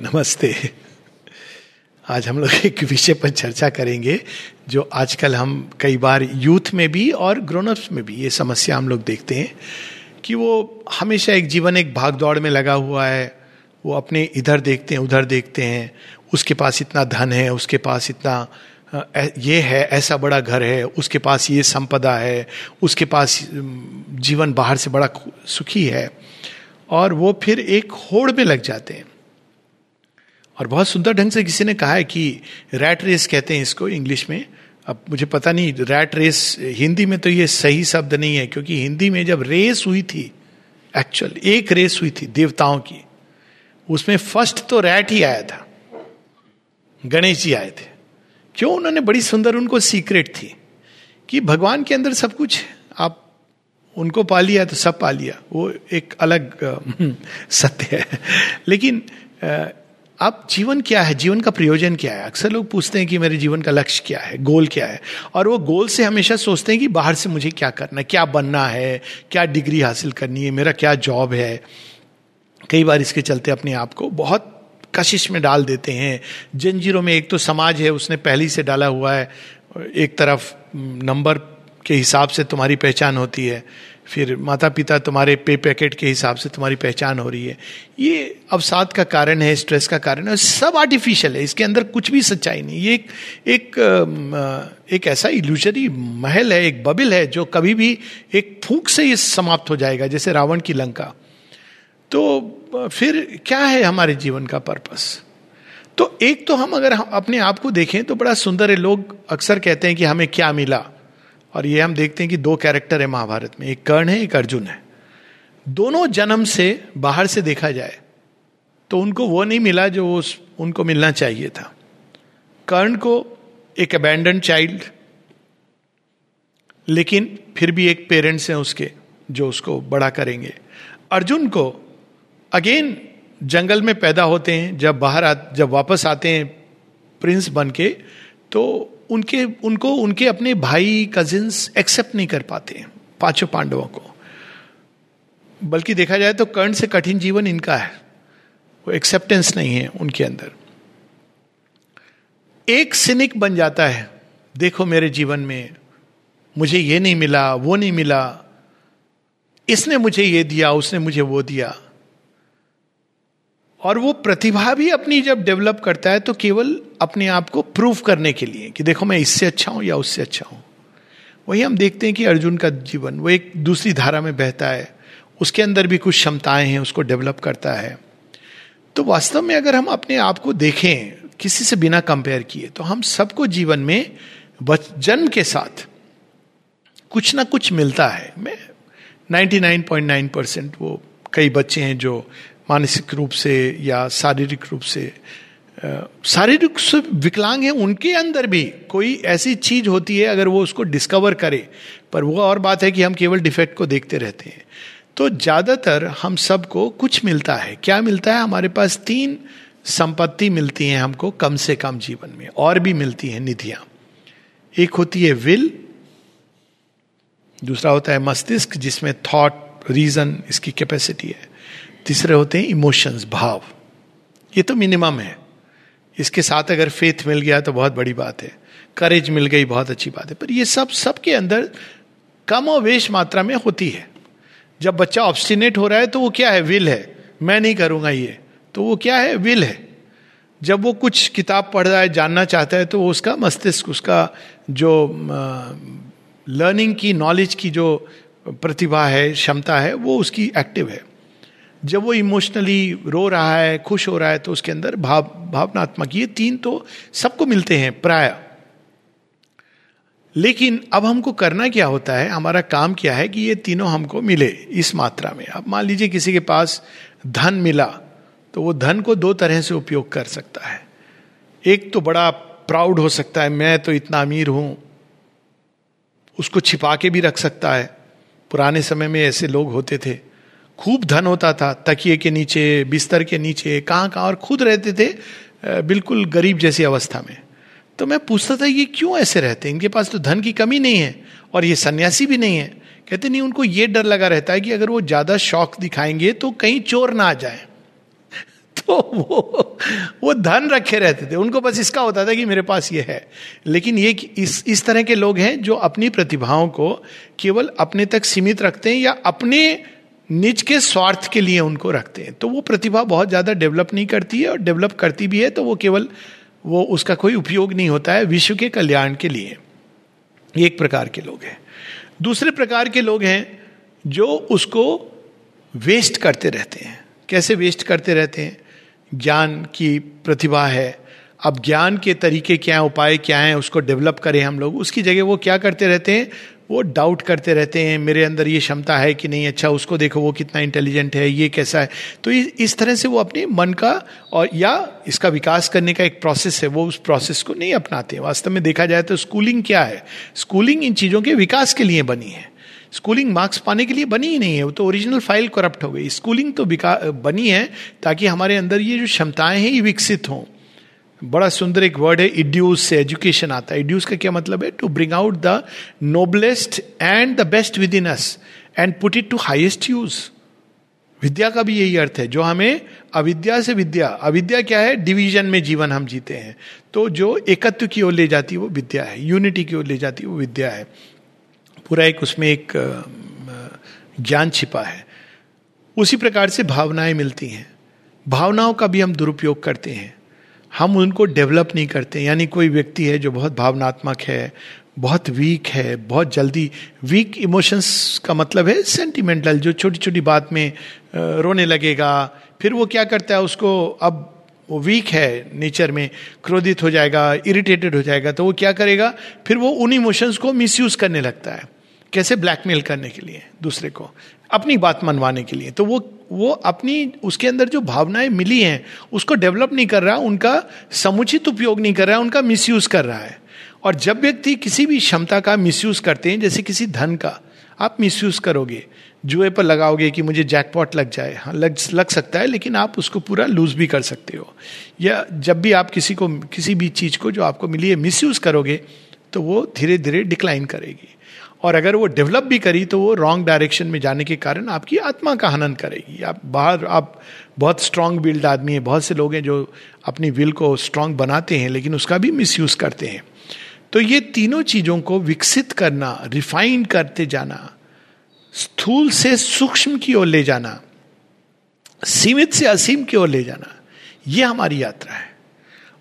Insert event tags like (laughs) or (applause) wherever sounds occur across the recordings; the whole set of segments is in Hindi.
नमस्ते। आज हम लोग एक विषय पर चर्चा करेंगे, जो आजकल हम कई बार यूथ में भी और ग्रोनअप्स में भी ये समस्या हम लोग देखते हैं, कि वो हमेशा एक जीवन एक भाग दौड़ में लगा हुआ है। वो अपने इधर देखते हैं, उधर देखते हैं। उसके पास इतना धन है, उसके पास इतना ये है, ऐसा बड़ा घर है, उसके पास ये संपदा है, उसके पास जीवन बाहर से बड़ा सुखी है। और वो फिर एक होड़ में लग जाते हैं। और बहुत सुंदर ढंग से किसी ने कहा है कि रैट रेस कहते हैं इसको इंग्लिश में। अब मुझे पता नहीं रैट रेस हिंदी में तो ये सही शब्द नहीं है, क्योंकि हिंदी में जब रेस हुई थी एक्चुअल एक रेस हुई थी देवताओं की, उसमें फ़र्स्ट तो रैट ही आया था। गणेश जी आए थे। क्यों? उन्होंने बड़ी सुंदर उनको सीक्रेट थी कि भगवान के अंदर सब कुछ, आप उनको पा लिया तो सब पा लिया, वो एक अलग (laughs) सत्य है। लेकिन अब जीवन क्या है? जीवन का प्रयोजन क्या है? अक्सर लोग पूछते हैं कि मेरे जीवन का लक्ष्य क्या है? गोल क्या है? और वो गोल से हमेशा सोचते हैं कि बाहर से मुझे क्या करना है? क्या बनना है? क्या डिग्री हासिल करनी है? मेरा क्या जॉब है? कई बार इसके चलते अपने आप को बहुत कशिश में डाल देते हैं। जंजीरों में एक तो समाज है, उसने पहले से डाला हुआ है, एक तरफ़ नंबर के हिसाब से तुम्हारी पहचान होती है फिर माता पिता तुम्हारे पे पैकेट के हिसाब से तुम्हारी पहचान हो रही है। ये अवसाद का कारण है स्ट्रेस का कारण है सब आर्टिफिशियल है इसके अंदर कुछ भी सच्चाई नहीं। ये एक एक, एक ऐसा इल्यूजरी महल है एक बबिल है जो कभी भी एक फूक से ये समाप्त हो जाएगा जैसे रावण की लंका। तो फिर क्या है हमारे जीवन का पर्पस तो एक तो हम अगर हम अपने आप को देखें तो बड़ा सुंदर है। लोग अक्सर कहते हैं कि हमें क्या मिला? और ये हम देखते हैं कि दो कैरेक्टर है महाभारत में एक कर्ण है एक अर्जुन है। दोनों जन्म से बाहर से देखा जाए तो उनको वो नहीं मिला जो उनको मिलना चाहिए था। कर्ण को एक अबैंडन चाइल्ड लेकिन फिर भी एक पेरेंट्स हैं उसके जो उसको बड़ा करेंगे। अर्जुन को अगेन जंगल में पैदा होते हैं जब बाहर आ, जब वापस आते हैं प्रिंस बन के तो उनके, उनको, उनके अपने भाई कजिन्स एक्सेप्ट नहीं कर पाते पाँचों पांडवों को। बल्कि देखा जाए तो कर्ण से कठिन जीवन इनका है। वो एक्सेप्टेंस नहीं है उनके अंदर। एक सिनिक बन जाता है, देखो मेरे जीवन में मुझे ये नहीं मिला, वो नहीं मिला। इसने मुझे ये दिया, उसने मुझे वो दिया। और वो प्रतिभा भी अपनी जब डेवलप करता है तो केवल अपने आप को प्रूव करने के लिए कि देखो मैं इससे अच्छा हूँ या उससे अच्छा हूँ। वही हम देखते हैं कि अर्जुन का जीवन, वो एक दूसरी धारा में बहता है। उसके अंदर भी कुछ क्षमताएँ हैं, उसको डेवलप करता है। तो वास्तव में अगर हम अपने आप को देखें, किसी से बिना कंपेयर किए तो हम सबको जीवन में जन्म के साथ कुछ ना कुछ मिलता है। मैं 99.9 परसेंट वो कई बच्चे हैं जो मानसिक रूप से या शारीरिक रूप से शारीरिक से विकलांग है उनके अंदर भी कोई ऐसी चीज़ होती है, अगर वो उसको डिस्कवर करे। पर वो और बात है कि हम केवल डिफेक्ट को देखते रहते हैं। तो ज़्यादातर हम सबको कुछ मिलता है। क्या मिलता है? हमारे पास तीन संपत्ति मिलती है हमको कम से कम जीवन में। और भी मिलती है निधियाँ। एक होती है विल दूसरा होता है मस्तिष्क, जिसमें थॉट रीजन इसकी कैपेसिटी है। तीसरे होते हैं इमोशंस भाव। ये तो मिनिमम है। इसके साथ अगर फेथ मिल गया तो बहुत बड़ी बात है। करेज मिल गई, बहुत अच्छी बात है। पर ये सब, सबके अंदर कम और वेश मात्रा में होती है। जब बच्चा ऑब्स्टिनेट हो रहा है तो वो क्या है? विल है। मैं नहीं करूँगा ये। तो वो क्या है? विल है। जब वो कुछ किताब पढ़ रहा है, जानना चाहता है तो उसका मस्तिष्क, उसका जो लर्निंग की नॉलेज की जो प्रतिभा है, क्षमता है, वो उसकी एक्टिव है। जब वो इमोशनली रो रहा है, खुश हो रहा है तो उसके अंदर भाव, भावनात्मक, ये तीन तो सबको मिलते हैं, प्राय। लेकिन अब हमको करना क्या होता है, हमारा काम क्या है कि ये तीनों हमको मिले, इस मात्रा में। अब मान लीजिए किसी के पास धन मिला तो वो धन को दो तरह से उपयोग कर सकता है। एक तो बड़ा प्राउड हो सकता है, मैं तो इतना अमीर हूँ, उसको छिपा के भी रख सकता है। पुराने समय में ऐसे लोग होते थे। खूब धन होता था, तकिए के नीचे, बिस्तर के नीचे, कहाँ कहाँ, और खुद रहते थे बिल्कुल गरीब जैसी अवस्था में। तो मैं पूछता था, ये क्यों ऐसे रहते हैं? इनके पास तो धन की कमी नहीं है, और ये सन्यासी भी नहीं है। कहते, नहीं, उनको ये डर लगा रहता है कि अगर वो ज़्यादा शौक दिखाएँगे तो कहीं चोर ना आ जाए। (laughs) तो वो वो धन रखे रहते थे। उनको बस इसका होता था कि मेरे पास ये है। लेकिन ये इस इस तरह के लोग हैं जो अपनी प्रतिभाओं को केवल अपने तक सीमित रखते हैं या अपने निज के स्वार्थ के लिए उनको रखते हैं। तो वो प्रतिभा बहुत ज़्यादा डेवलप नहीं करती है और डेवलप करती भी है तो वो केवल वो उसका कोई उपयोग नहीं होता है विश्व के कल्याण के लिए। एक प्रकार के लोग हैं। दूसरे प्रकार के लोग हैं जो उसको वेस्ट करते रहते हैं। कैसे वेस्ट करते रहते हैं? ज्ञान की प्रतिभा है। अब ज्ञान के तरीके क्या हैं, उपाय क्या हैं, उसको डेवलप करें हम लोग। उसकी जगह वो क्या करते रहते हैं? वो डाउट करते रहते हैं, मेरे अंदर ये क्षमता है कि नहीं अच्छा उसको देखो, वो कितना इंटेलिजेंट है, ये कैसा है। तो इस तरह से वो अपने मन का और, या इसका विकास करने का एक प्रोसेस है, वो उस प्रोसेस को नहीं अपनाते वास्तव में देखा जाए तो स्कूलिंग क्या है? स्कूलिंग इन चीज़ों के विकास के लिए बनी है। स्कूलिंग मार्क्स पाने के लिए बनी ही नहीं है, वो तो ओरिजिनल फ़ाइल करप्ट हो गई। स्कूलिंग तो बनी है ताकि हमारे अंदर ये जो क्षमताएँ हैं, ये विकसित हों। बड़ा सुंदर एक वर्ड है, इड्यूस से एजुकेशन आता है। इड्यूस का क्या मतलब है? To bring out the noblest and the best within us and put it to highest use विद्या का भी यही अर्थ है, जो हमें अविद्या से विद्या, अविद्या क्या है? डिवीज़न में जीवन हम जीते हैं। तो जो एकत्व की ओर ले जाती है, वो विद्या है। यूनिटी की ओर ले जाती है, वो विद्या है। पूरा एक उसमें एक ज्ञान छिपा है। उसी प्रकार से भावनाएँ मिलती हैं। भावनाओं का भी हम दुरुपयोग करते हैं। हम उनको डेवलप नहीं करते। यानी कोई व्यक्ति है जो बहुत भावनात्मक है, बहुत वीक है, बहुत जल्दी वीक इमोशंस का मतलब है सेंटिमेंटल जो छोटी छोटी बात में रोने लगेगा। फिर वो क्या करता है उसको, अब वो वीक है नेचर में, क्रोधित हो जाएगा इरिटेटेड हो जाएगा तो वो क्या करेगा? फिर वो उन इमोशंस को मिसयूज करने लगता है। कैसे? ब्लैकमेल करने के लिए, दूसरे को। अपनी बात मनवाने के लिए। तो वो वो अपनी, उसके अंदर जो भावनाएँ मिली हैं, उसको डेवलप नहीं कर रहा, उनका समुचित उपयोग नहीं कर रहा, उनका मिसयूज कर रहा है। और जब व्यक्ति किसी भी क्षमता का मिसयूज करते हैं, जैसे किसी धन का, आप मिसयूज करोगे, जुए पर लगाओगे कि मुझे जैकपॉट लग जाए। हाँ लग लग सकता है, लेकिन आप उसको पूरा लूज भी कर सकते हो। या जब भी आप किसी को, किसी भी चीज़ को जो आपको मिली है मिसयूज करोगे तो वो धीरे धीरे डिक्लाइन करेगी। और अगर वो डेवलप भी करी तो वो रॉन्ग डायरेक्शन में जाने के कारण आपकी आत्मा का हनन करेगी। आप बाहर, आप बहुत स्ट्रांग बिल्ड आदमी है, बहुत से लोग हैं जो अपनी विल को स्ट्रांग बनाते हैं, लेकिन उसका भी मिसयूज करते हैं। तो ये तीनों चीज़ों को विकसित करना रिफाइन करते जाना, स्थूल से सूक्ष्म की ओर ले जाना, सीमित से असीम की ओर ले जाना, ये हमारी यात्रा है।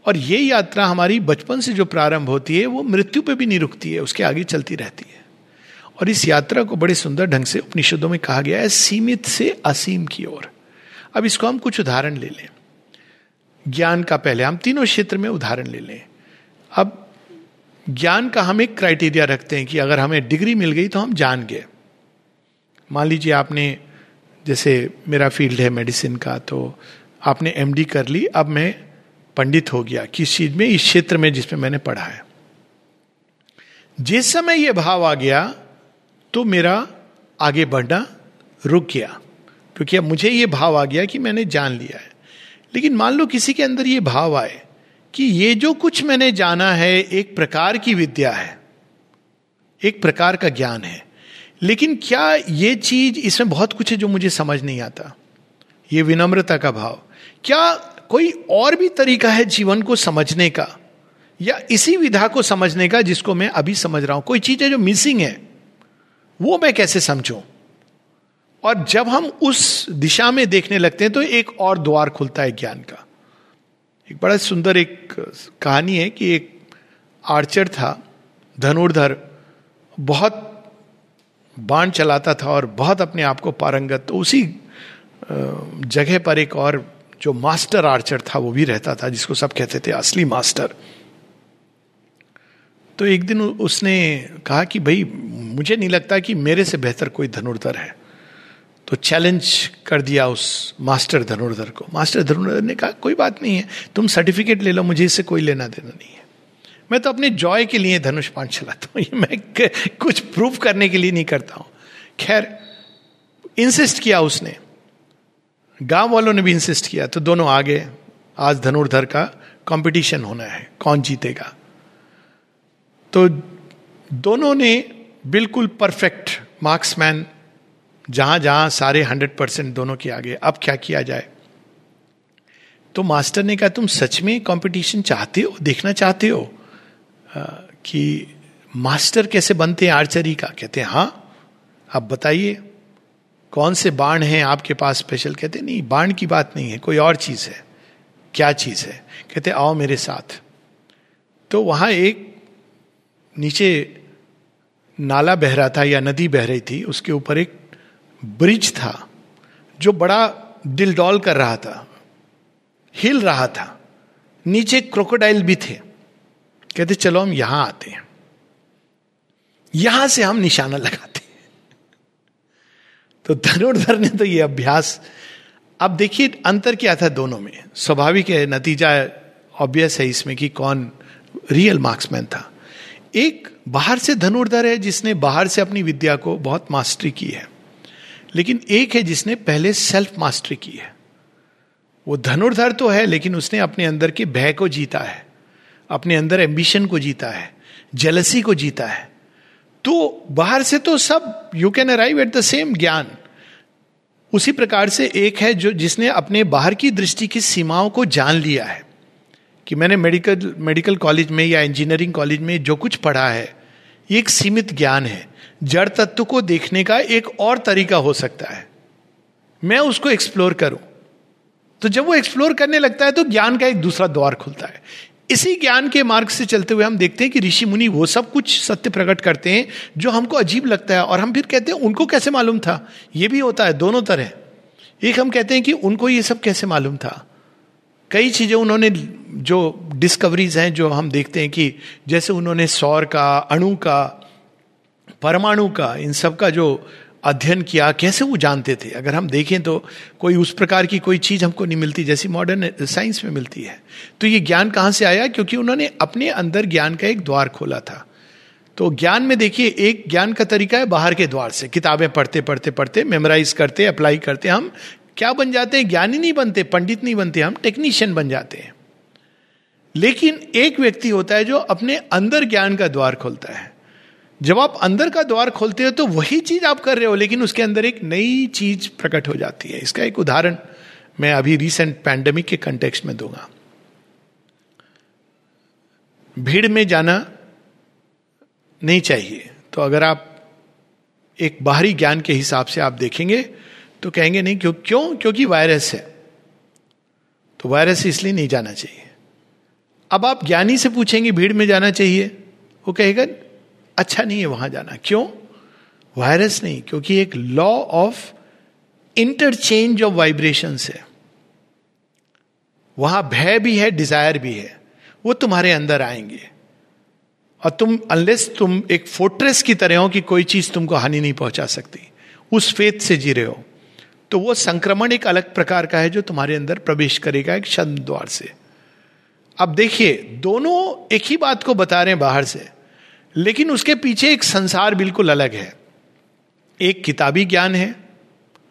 और ये यात्रा हमारी बचपन से जो प्रारंभ होती है, वो मृत्यु पे भी नहीं रुकती है, उसके आगे चलती रहती है। और इस यात्रा को बड़े सुंदर ढंग से उपनिषदों में कहा गया है, सीमित से असीम की ओर। अब इसको हम कुछ उदाहरण ले लें। ज्ञान का पहले, हम तीनों क्षेत्र में उदाहरण ले लें। अब ज्ञान का हम एक क्राइटेरिया रखते हैं कि अगर हमें डिग्री मिल गई तो हम जान गए। मान लीजिए आपने, जैसे मेरा फ़ील्ड है मेडिसिन का तो आपने एमडी कर ली, अब मैं पंडित हो गया, किस चीज़ में? इस क्षेत्र में जिसमें मैंने पढ़ा है। जिस समय यह भाव आ गया तो मेरा आगे बढ़ना रुक गया, क्योंकि अब मुझे ये भाव आ गया कि मैंने जान लिया है। लेकिन मान लो किसी के अंदर ये भाव आए कि ये जो कुछ मैंने जाना है एक प्रकार की विद्या है, एक प्रकार का ज्ञान है, लेकिन क्या ये चीज़ इसमें बहुत कुछ है जो मुझे समझ नहीं आता? ये विनम्रता का भाव। क्या कोई और भी तरीका है जीवन को समझने का या इसी विधा को समझने का जिसको मैं अभी समझ रहा हूँ? कोई चीज़ है जो मिसिंग है? वो मैं कैसे समझू? और जब हम उस दिशा में देखने लगते हैं तो एक और द्वार खुलता है ज्ञान का। एक बड़ा सुंदर एक कहानी है कि एक आर्चर था, धनुर्धर, बहुत बाण चलाता था और बहुत अपने आप को पारंगत। तो उसी जगह पर एक और जो मास्टर आर्चर था, वो भी रहता था, जिसको सब कहते थे असली मास्टर। तो एक दिन उसने कहा कि भाई, मुझे नहीं लगता कि मेरे से बेहतर कोई धनुर्धर है। तो चैलेंज कर दिया उस मास्टर धनुर्धर को। मास्टर धनुर्धर ने कहा, कोई बात नहीं है, तुम सर्टिफिकेट ले लो, मुझे इससे कोई लेना देना नहीं है। मैं तो अपने जॉय के लिए धनुष पान चलाता हूँ मैं कुछ प्रूव करने के लिए नहीं करता हूँ। खैर इंसिस्ट किया उसने। गाँव वालों ने भी इंसिस्ट किया तो दोनों आगे, आज धनुर्धर का कंपटीशन होना है, कौन जीतेगा? तो दोनों ने बिल्कुल परफेक्ट मार्क्समैन जहाँ जहाँ सारे हंड्रेड परसेंट दोनों के आगे। अब क्या किया जाए? तो मास्टर ने कहा तुम सच में कंपटीशन चाहते हो? देखना चाहते हो? आ, कि मास्टर कैसे बनते हैं आर्चरी का? कहते हैं हाँ। आप बताइए कौन से बाण हैं आपके पास स्पेशल कहते नहीं बाण की बात नहीं है कोई और चीज़ है। क्या चीज़ है? कहते आओ मेरे साथ। तो वहाँ एक नीचे नाला बह रहा था या नदी बह रही थी, उसके ऊपर एक ब्रिज था जो बड़ा दिल डॉल कर रहा था, हिल रहा था। नीचे क्रोकोडाइल भी थे। कहते, चलो हम यहाँ आते हैं। यहाँ से हम निशाना लगाते हैं। तो धनुर्धर ने तो ये अभ्यास, अब देखिए अंतर क्या था दोनों में। स्वाभाविक है, नतीजा ऑब्वियस है इसमें कि कौन रियल मार्क्समैन था। एक बाहर से धनुर्धर है जिसने बाहर से अपनी विद्या को बहुत मास्टरी की है। लेकिन एक है जिसने पहले सेल्फ मास्टरी की है। वो धनुर्धर तो है, लेकिन उसने अपने अंदर के भय को जीता है। अपने अंदर एम्बिशन को जीता है। जेलसी को जीता है। तो बाहर से तो सब you can arrive at the same ज्ञान। उसी प्रकार से एक है जो जिसने अपने बाहर की दृष्टि की सीमाओं को जान लिया है। कि मैंने मेडिकल मेडिकल कॉलेज में या इंजीनियरिंग कॉलेज में जो कुछ पढ़ा है, ये एक सीमित ज्ञान है। जड़ तत्व को देखने का एक और तरीका हो सकता है। मैं उसको एक्सप्लोर करूँ। तो जब वो एक्सप्लोर करने लगता है तो ज्ञान का एक दूसरा द्वार खुलता है। इसी ज्ञान के मार्ग से चलते हुए हम देखते हैं कि ऋषि मुनि वो सब कुछ सत्य प्रकट करते हैं, जो हमको अजीब लगता है। और हम फिर कहते हैं, उनको कैसे मालूम था? ये भी होता है, दोनों तरह। एक हम कहते हैं कि उनको ये सब कैसे मालूम था? कई चीज़ें उन्होंने जो डिस्कवरीज हैं, जो हम देखते हैं कि जैसे उन्होंने सौर का, अणु का, परमाणु का, इन सब का जो अध्ययन किया, कैसे वो जानते थे? अगर हम देखें तो कोई उस प्रकार की कोई चीज़ हमको नहीं मिलती जैसी मॉडर्न साइंस में मिलती है। तो ये ज्ञान कहाँ से आया? क्योंकि उन्होंने अपने अंदर ज्ञान का एक द्वार खोला था। तो ज्ञान में देखिए, एक ज्ञान का तरीका है बाहर के द्वार से। किताबें पढ़ते पढ़ते पढ़ते मेमोराइज करते अप्लाई करते, हम क्या बन जाते हैं? ज्ञानी नहीं बनते, पंडित नहीं बनते, हम टेक्नीशियन बन जाते हैं। लेकिन एक व्यक्ति होता है जो अपने अंदर ज्ञान का द्वार खोलता है। जब आप अंदर का द्वार खोलते हो तो वही चीज़ आप कर रहे हो, लेकिन उसके अंदर एक नई चीज़ प्रकट हो जाती है। इसका एक उदाहरण मैं अभी रिसेंट पैंडमिक के कंटेक्स्ट में दूँगा। भीड़ में जाना नहीं चाहिए। तो अगर आप एक बाहरी ज्ञान के हिसाब से आप देखेंगे तो कहेंगे नहीं, क्यों क्यों? क्योंकि वायरस है। तो वायरस इसलिए नहीं जाना चाहिए। अब आप ज्ञानी से पूछेंगे, भीड़ में जाना चाहिए। वो कहेगा अच्छा नहीं है, वहाँ जाना। क्यों? वायरस नहीं, क्योंकि एक law of interchange of vibration है। वहाँ भय भी है डिज़ायर भी है। वो तुम्हारे अंदर आएँगे। और तुम अनलेस तुम एक फोर्ट्रेस की तरह हो कि कोई चीज़ तुमको हानि नहीं पहुँचा सकती, उस फेत से जी रहे हो तो वो संक्रमण एक अलग प्रकार का है जो तुम्हारे अंदर प्रवेश करेगा एक छंद द्वार से। अब देखिए, दोनों एक ही बात को बता रहे हैं बाहर से, लेकिन उसके पीछे एक संसार बिल्कुल अलग है। एक किताबी ज्ञान है।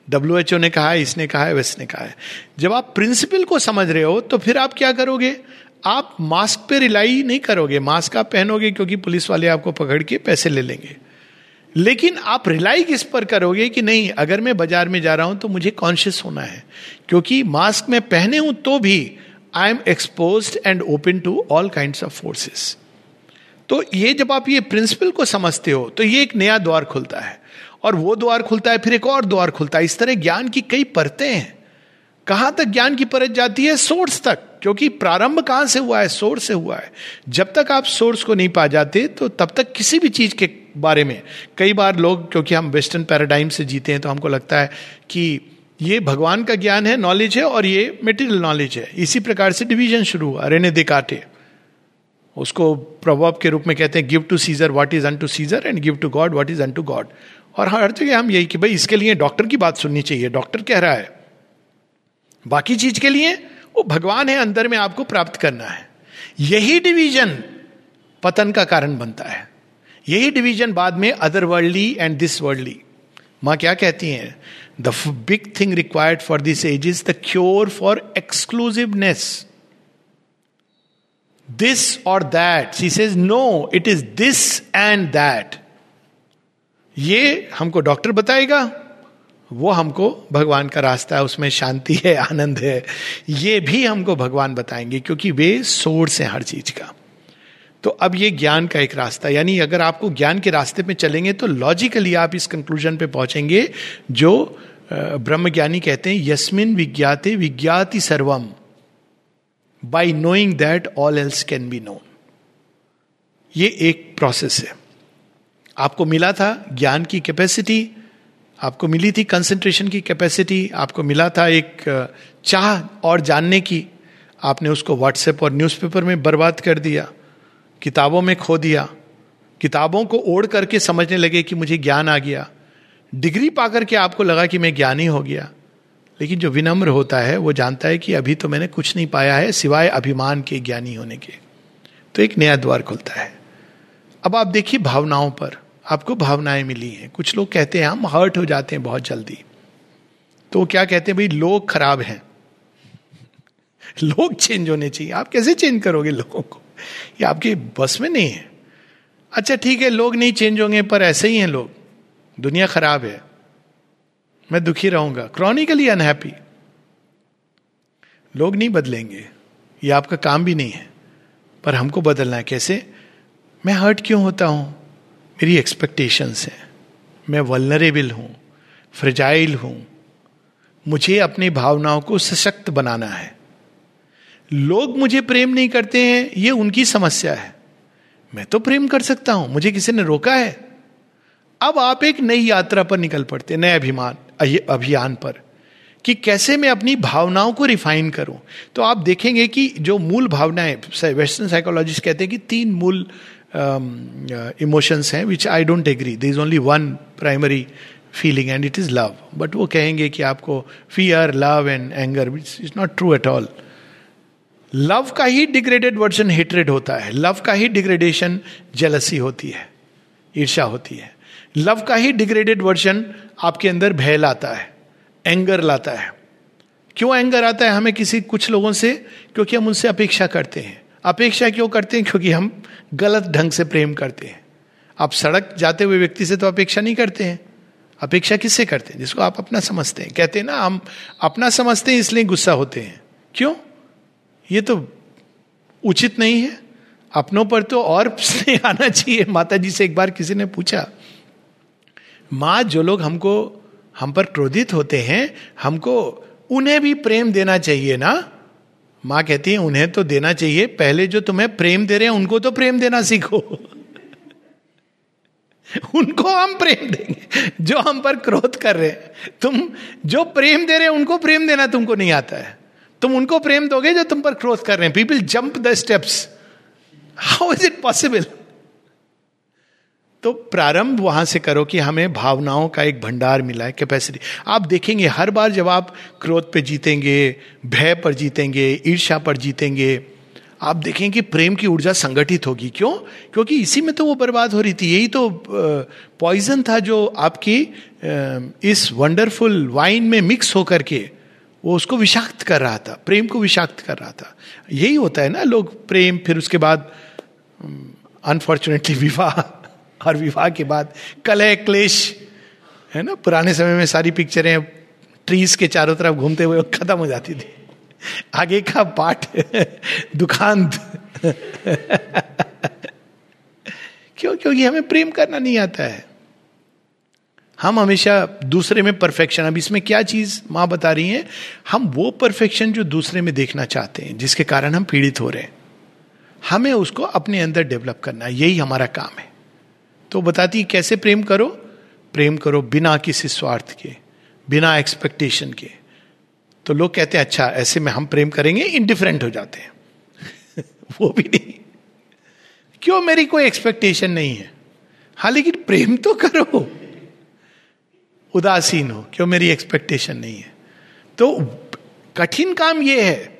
डब्ल्यू एच ओ ने कहा है, इसने कहा है वैसने कहा है। जब आप प्रिंसिपल को समझ रहे हो तो फिर आप क्या करोगे? आप मास्क पे रिलाई नहीं करोगे, मास्क आप पहनोगे, क्योंकि पुलिस वाले आपको पकड़ के पैसे ले लेंगे। लेकिन आप रिलाई किस पर करोगे कि नहीं, अगर मैं बाज़ार में जा रहा हूँ तो मुझे कॉन्शियस होना है, क्योंकि मास्क में पहने हूँ तो भी I am expose and open to all kind of forces तो ये जब आप ये प्रिंसिपल को समझते हो तो ये एक नया द्वार खुलता है। और वो द्वार खुलता है, फिर एक और द्वार खुलता है। इस तरह ज्ञान की कई परतें हैं। कहाँ तक ज्ञान की परत जाती है? सोर्स तक। क्योंकि प्रारंभ कहाँ से हुआ है? सोर्स से हुआ है। जब तक आप सोर्स को नहीं पा जाते तो तब तक किसी भी चीज़ के बारे में, कई बार लोग, क्योंकि हम वेस्टर्न पैराडाइम से जीते हैं तो हमको लगता है कि ये भगवान का ज्ञान है नॉलेज है और ये मेटीरियल नॉलेज है। इसी प्रकार से डिवीज़न शुरू हुआ रेने दिकाटे। उसको प्रभाव के रूप में कहते हैं give to Caesar what is unto Caesar and give to God what is unto God और हर जगह हम यही कि भाई इसके लिए डॉक्टर की बात सुननी चाहिए। डॉक्टर कह रहा है, बाकी चीज़ के लिए वो भगवान है, अंदर में आपको प्राप्त करना है। यही डिवीज़न पतन का कारण बनता है। यही डिवीज़न बाद में other worldly and this worldly माँ क्या कहती हैं? The big thing required for this age is the cure for exclusiveness this और that she says no it is this and that ये हमको डॉक्टर बताएगा, वो हमको भगवान का रास्ता है, उसमें शांति है, आनंद है। ये भी हमको भगवान बताएँगे, क्योंकि वे सोर्स हैं हर चीज़ का। तो अब ये ज्ञान का एक रास्ता, यानी अगर आपको ज्ञान के रास्ते पे चलेंगे तो लॉजिकली आप इस कंक्लूजन पे पहुँचेंगे, जो ब्रह्म ज्ञानी कहते हैं, यस्मिन विज्ञाते विज्ञाति सर्वम। By knowing that all else can be known ये एक प्रोसेस है। आपको मिला था ज्ञान की कैपेसिटी आपको मिली थी कंसंट्रेशन की कैपेसिटी आपको मिला था एक चाह और जानने की। आपने उसको व्हाट्सएप और न्यूज़पेपर में बर्बाद कर दिया, किताबों में खो दिया। किताबों को ओढ़ करके समझने लगे कि मुझे ज्ञान आ गया। डिग्री पाकर के आपको लगा कि मैं ज्ञानी हो गया। लेकिन जो विनम्र होता है, वो जानता है कि अभी तो मैंने कुछ नहीं पाया है, सिवाय अभिमान के ज्ञानी होने के। तो एक नया द्वार खुलता है। अब आप देखिए भावनाओं पर। आपको भावनाएँ मिली हैं। कुछ लोग कहते हैं, हम हर्ट हो जाते हैं बहुत जल्दी। तो क्या कहते हैं, भाई, लोग खराब हैं। (laughs) लोग चेंज होने चाहिए। आप कैसे चेंज करोगे लोगों को? ये आपके बस में नहीं है। अच्छा ठीक है, लोग नहीं चेंज होंगे, पर ऐसे ही हैं लोग। दुनिया खराब है। मैं दुखी रहूँगा। क्रॉनिकली अनहैप्पी लोग नहीं बदलेंगे। ये आपका काम भी नहीं है। पर हमको बदलना है। कैसे? मैं हर्ट क्यों होता हूँ? मेरी एक्सपेक्टेशंस हैं। मैं वलनरेबल हूँ। फ्रजाइल हूँ। मुझे अपनी भावनाओं को सशक्त बनाना है। लोग मुझे प्रेम नहीं करते हैं। ये उनकी समस्या है। मैं तो प्रेम कर सकता हूँ। मुझे किसी ने रोका है? अब आप एक नई यात्रा पर निकल पड़ते नए अभिमान अभियान पर कि कैसे मैं अपनी भावनाओं को रिफाइन करूँ। तो आप देखेंगे कि जो मूल भावनाएँ वेस्टर्न साइकोलॉजिस्ट कहते हैं कि तीन मूल इमोशंस um, uh, हैं which I don't agree they is only one primary feeling and it is love but वो कहेंगे कि आपको fear love and anger which is not true at all love का ही डिग्रेडेड वर्जन हेट्रेड होता है। लव का ही डिग्रेडेशन जेलसी होती है ईर्षा होती है। लव का ही डिग्रेडेड वर्जन आपके अंदर भय लाता है एंगर लाता है। क्यों एंगर आता है? हमें किसी, कुछ लोगों से, क्योंकि हम उनसे अपेक्षा करते हैं। अपेक्षा क्यों करते हैं? क्योंकि हम गलत ढंग से प्रेम करते हैं। आप सड़क जाते हुए व्यक्ति से तो अपेक्षा नहीं करते हैं। अपेक्षा किससे करते हैं? जिसको आप अपना समझते हैं। कहते हैं ना, हम अपना समझते हैं, इसलिए गुस्सा होते हैं। क्यों? ये तो उचित नहीं है। अपनों पर तो और (laughs) स्नेह आना चाहिए। माता जी से एक बार किसी ने पूछा माँ, जो लोग हमको, हम पर क्रोधित होते हैं, हमको उन्हें भी प्रेम देना चाहिए ना? माँ कहती है, उन्हें तो देना चाहिए। पहले जो तुम्हें प्रेम दे रहे हैं, उनको तो प्रेम देना सीखो। (laughs) उनको हम प्रेम देंगे। जो हम पर क्रोध कर रहे हैं, तुम जो प्रेम दे रहे हैं, उनको प्रेम देना तुमको नहीं आता है। तुम उनको प्रेम दोगे जो तुम पर क्रोध कर रहे हैं। People jump the steps how is it possible तो प्रारंभ वहाँ से करो कि हमें भावनाओं का एक भंडार मिला है कैपेसिटी आप देखेंगे, हर बार जब आप क्रोध पे जीतेंगे, भय पर जीतेंगे ईर्षा पर जीतेंगे, आप देखेंगे कि प्रेम की ऊर्जा संगठित होगी। क्यों? क्योंकि इसी में तो वो बर्बाद हो रही थी। यही तो पॉइजन था जो आपकी इस वंडरफुल वाइन में मिक्स होकर के वो उसको विषाक्त कर रहा था, प्रेम को विषाक्त कर रहा था। यही होता है ना, लोग प्रेम, फिर उसके बाद अनफॉर्चुनेटली विवाह। और विवाह के बाद कलह, क्लेश, है ना? पुराने समय में सारी पिक्चरें ट्रीज के चारों तरफ़ घूमते हुए खत्म हो जाती थी। आगे का पाठ दुकान क्यों? क्योंकि हमें प्रेम करना नहीं आता है। हम हमेशा दूसरे में परफेक्शन अब इसमें क्या चीज़ माँ बता रही है? हम वो परफेक्शन जो दूसरे में देखना चाहते हैं, जिसके कारण हम पीड़ित हो रहे हैं। हमें उसको अपने अंदर डेवलप करना है। यही हमारा काम है। तो बताती कैसे प्रेम करो? प्रेम करो बिना किसी स्वार्थ के, बिना एक्सपेक्टेशन के। तो लोग कहते हैं अच्छा ऐसे में हम प्रेम करेंगे इनडिफरेंट हो जाते हैं। (laughs) वो भी नहीं। क्यों? मेरी कोई एक्सपेक्टेशन नहीं है। हाँ लेकिन प्रेम तो करो। उदासीन हो, क्यों? मेरी एक्सपेक्टेशन नहीं है। तो कठिन काम यह है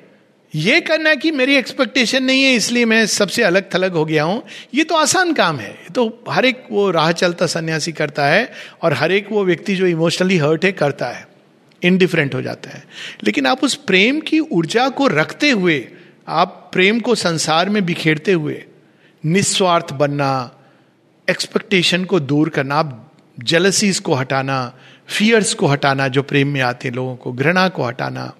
ये करना कि मेरी एक्सपेक्टेशन नहीं है, इसलिए मैं सबसे अलग थलग हो गया हूँ। ये तो आसान काम है। तो हर एक वो राह चलता सन्यासी करता है और हर एक वो व्यक्ति जो इमोशनली हर्ट है, करता है। इनडिफरेंट हो जाता है। लेकिन आप उस प्रेम की ऊर्जा को रखते हुए, आप प्रेम को संसार में बिखेरते हुए, निस्वार्थ बनना एक्सपेक्टेशन को दूर करना, आप जेलसीज को हटाना फियर्स को हटाना, जो प्रेम में आते हैं लोगों को, घृणा को हटाना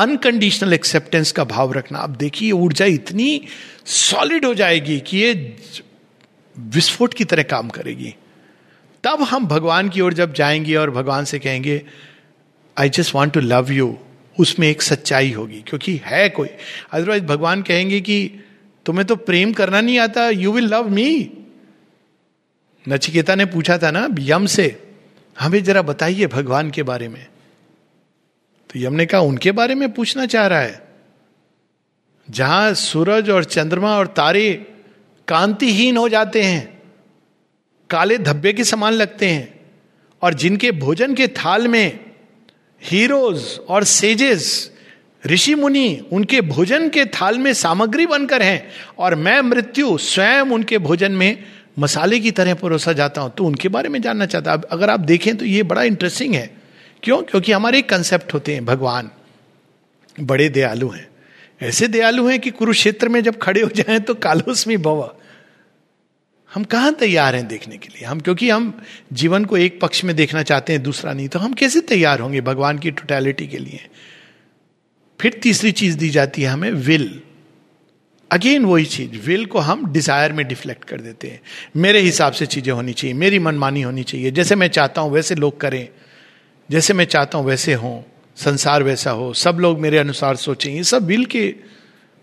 अनकंडीशनल एक्सेप्टेंस का भाव रखना। आप देखिए ऊर्जा इतनी सॉलिड हो जाएगी कि ये विस्फोट की तरह काम करेगी। तब हम भगवान की ओर जब जाएँगे और भगवान से कहेंगे I just want to love you उसमें एक सच्चाई होगी, क्योंकि है कोई। अदरवाइज़ भगवान कहेंगे कि, तुम्हें तो प्रेम करना नहीं आता you will love me Nachiketa ने पूछा था ना, यम से, हमें जरा बताइए भगवान के बारे में। तो यम ने कहा, उनके बारे में पूछना चाह रहा है। जहाँ सूरज और चंद्रमा और तारे कांतिहीन हो जाते हैं, काले धब्बे के समान लगते हैं, और जिनके भोजन के थाल में हीरोज और सेजेस, ऋषि मुनि उनके भोजन के थाल में सामग्री बनकर हैं, और मैं मृत्यु स्वयं उनके भोजन में मसाले की तरह परोसा जाता हूँ तो उनके बारे में जानना चाहता अगर आप देखें तो ये बड़ा इंटरेस्टिंग है। क्यों? क्योंकि हमारे कंसेप्ट होते हैं, भगवान। बड़े दयालु हैं। ऐसे दयालु हैं कि कुरुक्षेत्र में जब खड़े हो जाएँ तो कालोस्मी भव। हम कहाँ तैयार हैं देखने के लिए? हम, क्योंकि हम जीवन को एक पक्ष में देखना चाहते हैं, दूसरा नहीं तो हम कैसे तैयार होंगे भगवान की टोटैलिटी के लिए? फिर तीसरी चीज़ दी जाती है हमें विल अगेन वही चीज़ विल को हम डिज़ायर में डिफ्लेक्ट कर देते हैं। मेरे हिसाब से चीज़ें होनी चाहिए, मेरी मनमानी होनी चाहिए। जैसे मैं चाहता हूँ, वैसे लोग करें। जैसे मैं चाहता हूँ वैसे हो, संसार वैसा हो, सब लोग मेरे अनुसार सोचें, ये सब विल के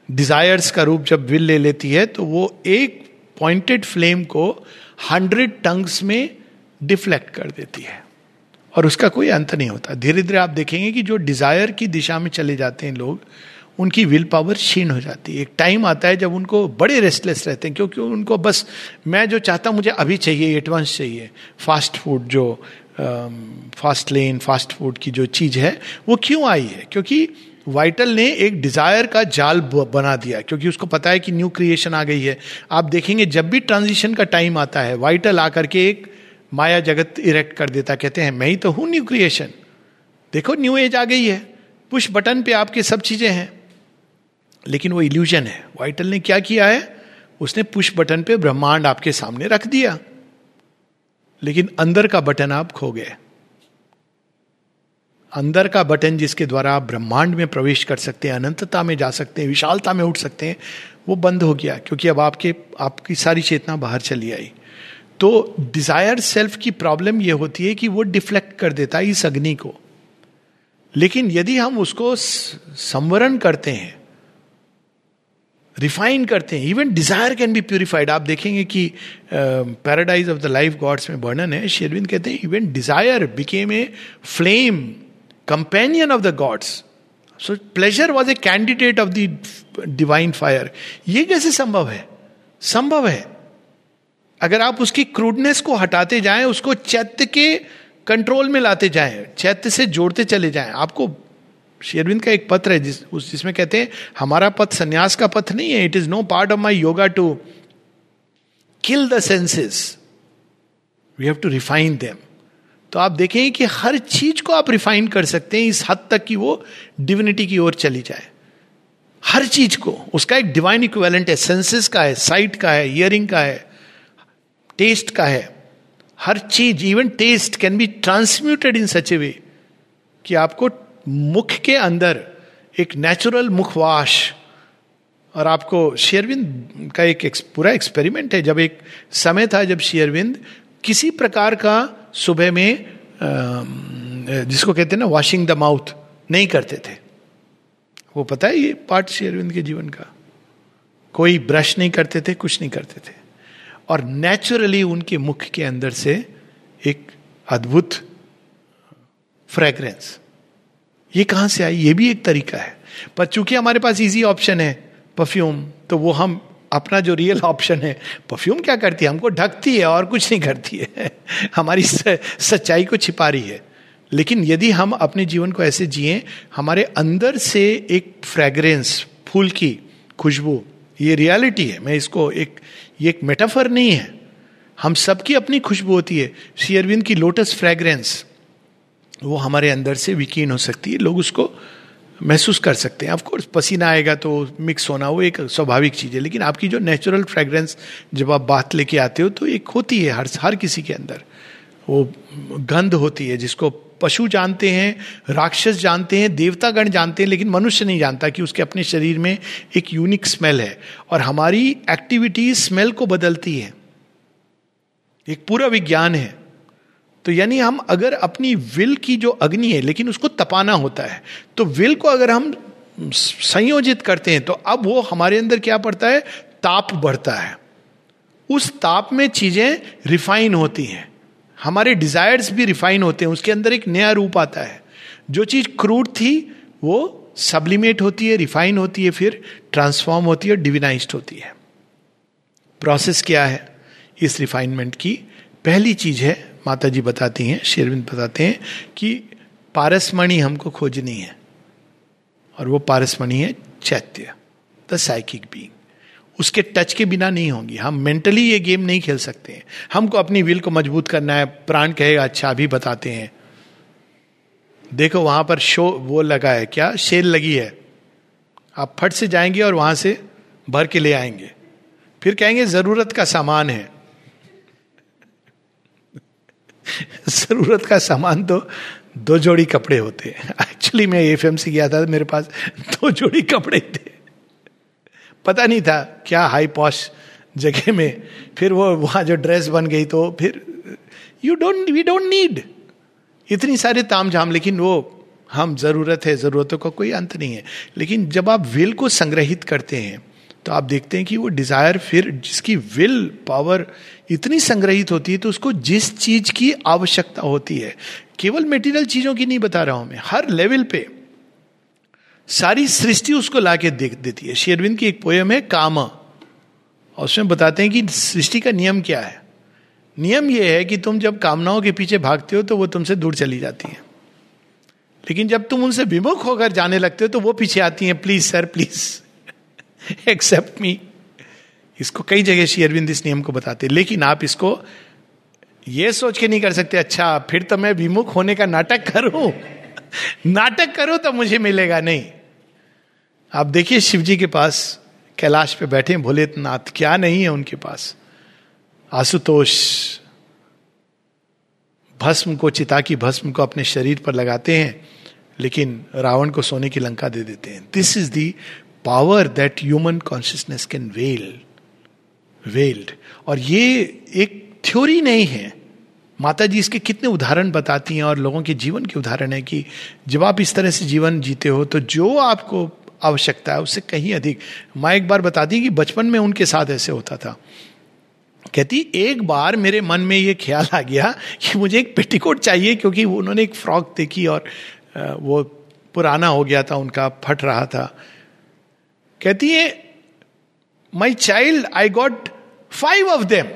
डिजायर्स का रूप जब विल ले लेती है तो वो एक पॉइंटेड फ्लेम को हंड्रेड टंग्स में डिफ्लेक्ट कर देती है। और उसका कोई अंत नहीं होता। धीरे धीरे आप देखेंगे कि जो डिज़ायर की दिशा में चले जाते हैं लोग, उनकी विल पावर क्षीण हो जाती है। एक टाइम आता है जब उनको बड़े रेस्टलेस रहते हैं, क्योंकि उनको बस, मैं जो चाहता हूँ मुझे अभी चाहिए एडवांस चाहिए फास्ट फ़ूड जो फास्ट लेन फास्ट फ़ूड की जो चीज़ है, वो क्यों आई है? क्योंकि वाइटल ने एक डिज़ायर का जाल बना दिया। क्योंकि उसको पता है कि न्यू क्रिएशन आ गई है। आप देखेंगे, जब भी ट्रांजिशन का टाइम आता है वाइटल आकर के एक माया जगत इरेक्ट कर देता, कहते हैं, मैं ही तो हूँ न्यू क्रिएशन देखो न्यू एज आ गई है। पुश बटन पे आपके सब चीज़ें हैं। लेकिन वो इल्यूजन है। वाइटल ने क्या किया है? उसने पुश बटन पे ब्रह्मांड आपके सामने रख दिया। लेकिन अंदर का बटन आप खो गए अंदर का बटन जिसके द्वारा आप ब्रह्मांड में प्रवेश कर सकते हैं, अनंतता में जा सकते हैं, विशालता में उठ सकते हैं, वो बंद हो गया, क्योंकि अब आपके, आपकी सारी चेतना बाहर चली आई। तो डिज़ायर सेल्फ की प्रॉब्लम यह होती है कि वो डिफ्लेक्ट कर देता है इस अग्नि को। लेकिन यदि हम उसको संवरण करते हैं रिफाइन करते हैं. Even desire can be purified आप देखेंगे कि paradise of the life gods में वर्णन है. शेरविंद कहते हैं even desire became a flame companion of the gods so pleasure was a candidate of the divine fire ये कैसे संभव है? संभव है. अगर आप उसकी क्रूडनेस को हटाते जाएँ, उसको चैत्य के कंट्रोल में लाते जाएँ, चैत्य से जोड़ते चले जाएँ, आपको शेरविंद का एक पत्र है जिस, उस, जिसमें कहते हैं, हमारा पथ संन्यास का पथ नहीं है it is no part of my yoga to kill the senses we have to refine them तो आप देखें कि हर चीज़ को आप रिफाइन कर सकते हैं, इस हद तक कि वो डिविनिटी की ओर चली जाए। हर चीज़ को, उसका एक डिवाइन इक्वेलेंट है सेंसेस का है साइट का है इयरिंग का है टेस्ट का है। हर चीज़ even taste can be transmuted in such a way कि आपको मुख के अंदर एक नेचुरल मुखवाश और आपको शेयरविंद का एक पूरा एक्सपेरिमेंट है। जब एक समय था जब शेयरविंद किसी प्रकार का सुबह में जिसको कहते हैं ना वॉशिंग द माउथ नहीं करते थे। वो पता है ये पार्ट शेयरविंद के जीवन का? कोई ब्रश नहीं करते थे, कुछ नहीं करते थे। और नेचुरली उनके मुख के अंदर से एक अद्भुत फ्रेग्रेंस ये कहाँ से आई? ये भी एक तरीका है। पर चूँकि हमारे पास इजी ऑप्शन है परफ्यूम तो वो हम, अपना जो रियल ऑप्शन है परफ्यूम क्या करती है? हमको ढकती है और कुछ नहीं करती है। (laughs) हमारी सच्चाई को छिपा रही है। लेकिन यदि हम अपने जीवन को ऐसे जिए, हमारे अंदर से एक फ्रेग्रेंस फूल की खुशबू, ये रियलिटी है। मैं इसको एक, ये एक मेटाफर नहीं है। हम सबकी अपनी खुशबू होती है। श्री की लोटस फ्रेग्रेंस वो हमारे अंदर से विकीन हो सकती है, लोग उसको महसूस कर सकते हैं। ऑफकोर्स पसीना आएगा तो मिक्स होना वो एक स्वाभाविक चीज़ है, लेकिन आपकी जो नेचुरल फ्रेग्रेंस जब आप बात लेके आते हो तो एक होती है हर हर किसी के अंदर। वो गंध होती है जिसको पशु जानते हैं, राक्षस जानते हैं, देवतागण जानते हैं, लेकिन मनुष्य नहीं जानता कि उसके अपने शरीर में एक यूनिक स्मेल है। और हमारी एक्टिविटी स्मेल को बदलती है। एक पूरा विज्ञान है। तो यानी हम अगर अपनी विल की जो अग्नि है, लेकिन उसको तपाना होता है तो विल को अगर हम संयोजित करते हैं तो अब वो हमारे अंदर क्या पड़ता है? ताप बढ़ता है। उस ताप में चीज़ें रिफाइन होती हैं। हमारे डिजायर्स भी रिफाइन होते हैं, उसके अंदर एक नया रूप आता है। जो चीज़ क्रूड थी, वो सब्लिमेट होती है, रिफाइन होती है, फिर ट्रांसफॉर्म होती है डिविनाइज होती है। प्रोसेस क्या है? इस रिफाइनमेंट की पहली चीज़ है माता जी बताती हैं शेरविंद बताते हैं कि पारसमणि हमको खोजनी है। और वो पारसमणि है चैत्य, द साइकिक बींग उसके टच के बिना नहीं होंगी। हम मेंटली ये गेम नहीं खेल सकते हैं। हमको अपनी विल को मज़बूत करना है, प्राण कहेगा अच्छा अभी बताते हैं। देखो, वहाँ पर शो वो लगा है, क्या? शेल लगी है। आप फट से जाएँगे और वहाँ से भर के ले आएँगे। फिर कहेंगे, ज़रूरत का सामान है। (laughs) ज़रूरत का सामान तो दो जोड़ी कपड़े होते हैं। एक्चुअली मैं एफ़ गया था, मेरे पास दो जोड़ी कपड़े थे। पता नहीं था क्या हाई पॉश जगह में। फिर वो, वहाँ जो ड्रेस बन गई तो फिर you don't we don't need इतनी सारे ताम झाम लेकिन वो, हम ज़रूरत है, जरूरतों का को कोई अंत नहीं है। लेकिन जब आप विल को संग्रहित करते हैं तो आप देखते हैं कि वो डिज़ायर फिर, जिसकी विल पावर इतनी संग्रहित होती है तो उसको जिस चीज़ की आवश्यकता होती है, केवल मेटीरियल चीज़ों की नहीं बता रहा हूँ मैं, हर लेवल पे सारी सृष्टि उसको लाके देख देती है। शेरविंद की एक पोयम है, काम। और उसमें बताते हैं कि सृष्टि का नियम क्या है। नियम यह है कि तुम जब कामनाओं के पीछे भागते हो तो वो तुमसे दूर चली जाती है। लेकिन जब तुम उनसे विमुख होकर जाने लगते हो तो वो पीछे आती हैं please sir please accept me इसको कई जगह श्री अरविंद इस नियम को बताते लेकिन आप इसको ये सोच के नहीं कर सकते अच्छा फिर तो मैं विमुख होने का नाटक करूँ। नाटक करो तो मुझे मिलेगा नहीं। आप देखिए शिव जी के पास कैलाश पे बैठे भोलेनाथ, क्या नहीं है उनके पास? आशुतोष, भस्म को चिता की भस्म को अपने शरीर पर लगाते हैं, लेकिन रावण को सोने की लंका दे देते हैं। This is the power that human consciousness can well weld और ये एक थ्योरी नहीं है। माता जी इसके कितने उदाहरण बताती हैं और लोगों के जीवन के उदाहरण है कि जब आप इस तरह से जीवन जीते हो तो जो आपको आवश्यकता है, उससे कहीं अधिक। माँ एक बार बताती कि बचपन में उनके साथ ऐसे होता था। कहती, एक बार मेरे मन में ये ख्याल आ गया कि मुझे एक पेटीकोट चाहिए क्योंकि उन्होंने एक फ्रॉक देखी और वो पुराना हो गया था, उनका फट रहा था। कहती है my child I got five of them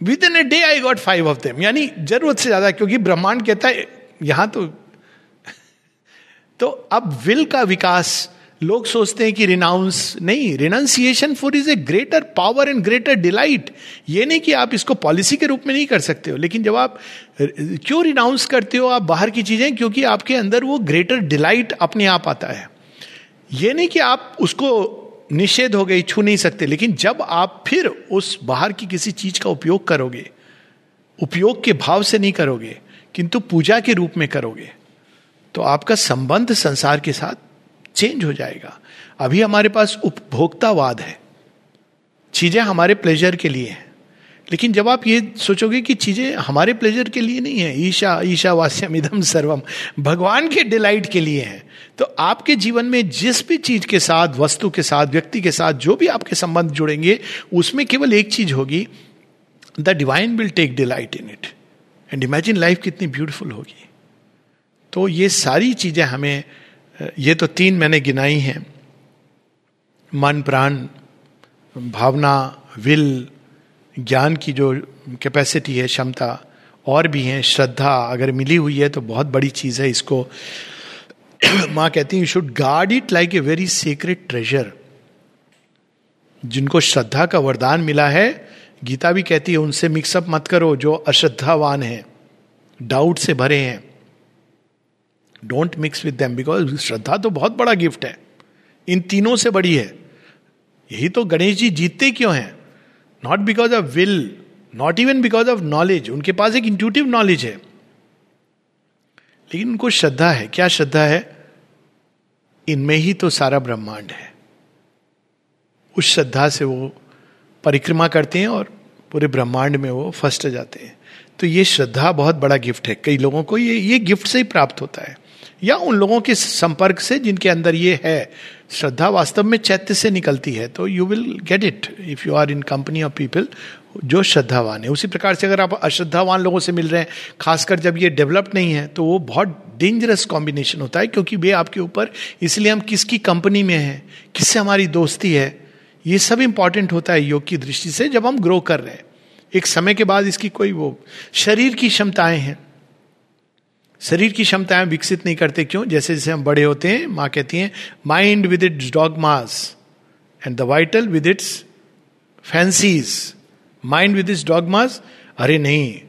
within a day I got five of them यानी ज़रूरत से ज़्यादा, क्योंकि ब्रह्मांड कहता है, यहाँ तो (laughs) तो अब विल का विकास, लोग सोचते हैं कि रिनाउंस नहीं renunciation for is a greater power and greater delight ये नहीं कि आप इसको पॉलिसी के रूप में नहीं कर सकते हो, लेकिन जब आप, क्यों रिनाउंस करते हो आप बाहर की चीज़ें? क्योंकि आपके अंदर वो ग्रेटर डिलाइट अपने आप आता है। ये नहीं कि आप उसको निषेध हो गई, छू नहीं सकते। लेकिन जब आप फिर उस बाहर की किसी चीज़ का उपयोग करोगे, उपयोग के भाव से नहीं करोगे, किंतु पूजा के रूप में करोगे तो आपका संबंध संसार के साथ चेंज हो जाएगा। अभी हमारे पास उपभोक्तावाद है। चीज़ें हमारे प्लेजर के लिए हैं। लेकिन जब आप ये सोचोगे कि चीज़ें हमारे प्लेजर के लिए नहीं है, ईशा ईशा वास्यम इदम सर्वम भगवान के डिलाइट के लिए है तो आपके जीवन में जिस भी चीज़ के साथ, वस्तु के साथ, व्यक्ति के साथ, जो भी आपके संबंध जुड़ेंगे, उसमें केवल एक चीज़ होगी the divine will take delight in it and imagine life कितनी ब्यूटिफुल होगी। तो ये सारी चीज़ें हमें, ये तो तीन मैंने गिनाई हैं। मन, प्राण, भावना विल ज्ञान की जो कैपेसिटी है, क्षमता, और भी है, श्रद्धा, अगर मिली हुई है तो बहुत बड़ी चीज़ है इसको। (coughs) माँ कहती है you should guard it like a very secret treasure जिनको श्रद्धा का वरदान मिला है, गीता भी कहती है, उनसे मिक्सअप मत करो, जो अश्रद्धावान है डाउट से भरे हैं। Don't mix with them because श्रद्धा तो बहुत बड़ा गिफ्ट है। इन तीनों से बड़ी है। यही तो गणेश जी जीतते क्यों हैं? Not because of will not even because of knowledge उनके पास एक इंट्यूटिव नॉलेज है। लेकिन उनको श्रद्धा है। क्या श्रद्धा है? इनमें ही तो सारा ब्रह्मांड है। उस श्रद्धा से वो परिक्रमा करते हैं और पूरे ब्रह्मांड में वो फ़र्स्ट जाते हैं। तो ये श्रद्धा बहुत बड़ा गिफ्ट है। कई लोगों को ये ये गिफ्ट से ही प्राप्त होता है। या उन लोगों के संपर्क से जिनके अंदर ये है, श्रद्धा वास्तव में चैत्य से निकलती है तो you will get it if you are in company of people जो श्रद्धावान है। उसी प्रकार से अगर आप अश्रद्धावान लोगों से मिल रहे हैं, खासकर जब ये डेवलप नहीं है तो वो बहुत डेंजरस कॉम्बिनेशन होता है, क्योंकि वे आपके ऊपर, इसलिए हम किसकी कंपनी में हैं, किससे हमारी दोस्ती है, ये सब इंपॉर्टेंट होता है योग की दृष्टि से जब हम ग्रो कर रहे हैं। एक समय के बाद इसकी कोई वो, शरीर की क्षमताएँ हैं। शरीर की क्षमताएँ विकसित नहीं करते क्यों? जैसे जैसे हम बड़े होते हैं, माँ कहती हैं mind with its dogmas and the vital with its fancies mind with its dogmas अरे नहीं,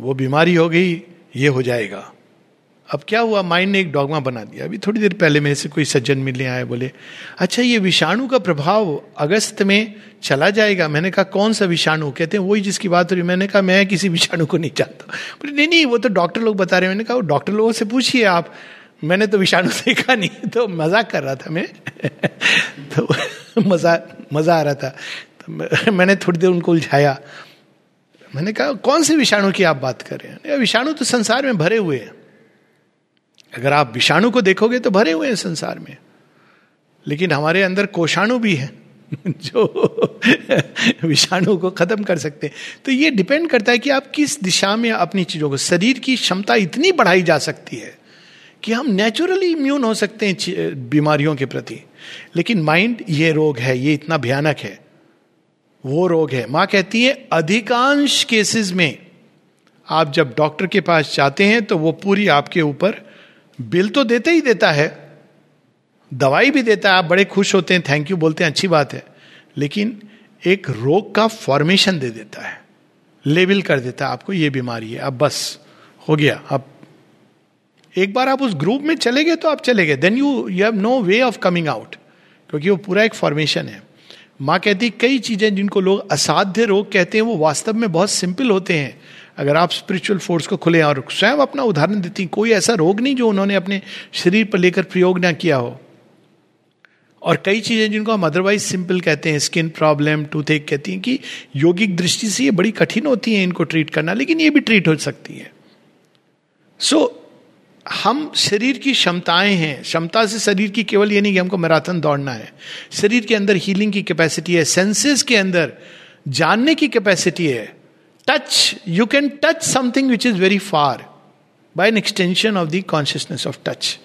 वो बीमारी हो गई, ये हो जाएगा. अब क्या हुआ? माइंड ने एक डॉगमा बना दिया। अभी थोड़ी देर पहले मेरे से कोई सज्जन मिलने आए, बोले अच्छा ये विषाणु का प्रभाव अगस्त में चला जाएगा? मैंने कहा, कौन सा विषाणु? कहते हैं, वही जिसकी बात हो रही मैंने कहा, मैं किसी विषाणु को नहीं जानता। बोले, नहीं नहीं, वो तो डॉक्टर लोग बता रहे मैंने कहा डॉक्टर लोगों से पूछिए आप। मैंने तो विषाणु देखा नहीं तो मज़ाक कर रहा था मैं। (laughs) तो मज़ा मज़ा आ रहा था। मैंने थोड़ी देर उनको उलझाया। मैंने कहा, कौन से विषाणु की आप बात कर रहे हैं? विषाणु तो संसार में भरे हुए हैं। अगर आप विषाणु को देखोगे तो भरे हुए हैं संसार में। लेकिन हमारे अंदर कोषाणु भी है, (laughs) जो (laughs) विषाणु को खत्म कर सकते हैं। तो ये डिपेंड करता है कि आप किस दिशा में अपनी चीज़ों को, शरीर की क्षमता इतनी बढ़ाई जा सकती है कि हम नेचुरली इम्यून हो सकते हैं बीमारियों के प्रति। लेकिन माइंड ये रोग है, ये इतना भयानक है वो रोग है। माँ कहती है, अधिकांश केसेस में आप जब डॉक्टर के पास जाते हैं तो वो पूरी आपके ऊपर बिल तो देते ही देता है, दवाई भी देता है। आप बड़े खुश होते हैं थैंक यू बोलते हैं, अच्छी बात है। लेकिन एक रोग का फॉर्मेशन दे देता है लेबल कर देता है, आपको ये बीमारी है, अब बस, हो गया, अब एक बार आप उस ग्रुप में चले गए तो आप चले गए। Then you you have no way of coming out क्योंकि वो पूरा एक फॉर्मेशन है। माँ कहती कई चीज़ें जिनको लोग असाध्य रोग कहते हैं वो वास्तव में बहुत सिंपल होते हैं। अगर आप स्पिरिचुअल फोर्स को खुले और स्वयं अपना उदाहरण देती कोई ऐसा रोग नहीं जो उन्होंने अपने शरीर पर लेकर प्रयोग ना किया हो। और कई चीज़ें जिनको हम अदरवाइज़ सिंपल कहते हैं स्किन प्रॉब्लम टूथ एक कहती हैं कि योगिक दृष्टि से ये बड़ी कठिन होती है इनको ट्रीट करना लेकिन ये भी ट्रीट हो सकती है। सो so, हम शरीर की क्षमताएँ हैं। क्षमता से शरीर की केवल ये नहीं कि हमको मैराथन दौड़ना है। शरीर के अंदर हीलिंग की कैपेसिटी है सेंसेस के अंदर जानने की कैपेसिटी है। Touch you can touch something which is very far by an extension of the consciousness of touch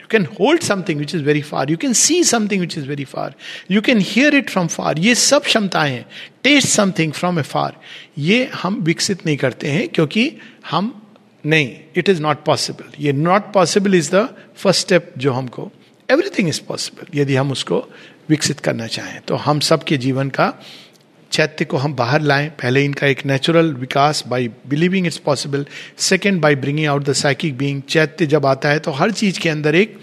you can hold something which is very far you can see something which is very far you can hear it from far ये सब क्षमताएँ हैं। टेस्ट समथिंग फ्रॉम ए फार ये हम विकसित नहीं करते हैं क्योंकि हम नहीं इट इज़ नॉट पॉसिबल ये not possible is the first step जो हमको एवरीथिंग इज़ पॉसिबल यदि हम उसको विकसित करना चाहें। तो हम सबके जीवन का चैत्य को हम बाहर लाएँ। पहले इनका एक natural Vikas by believing it's possible second by bringing out the psychic being चैत्य जब आता है तो हर चीज़ के अंदर एक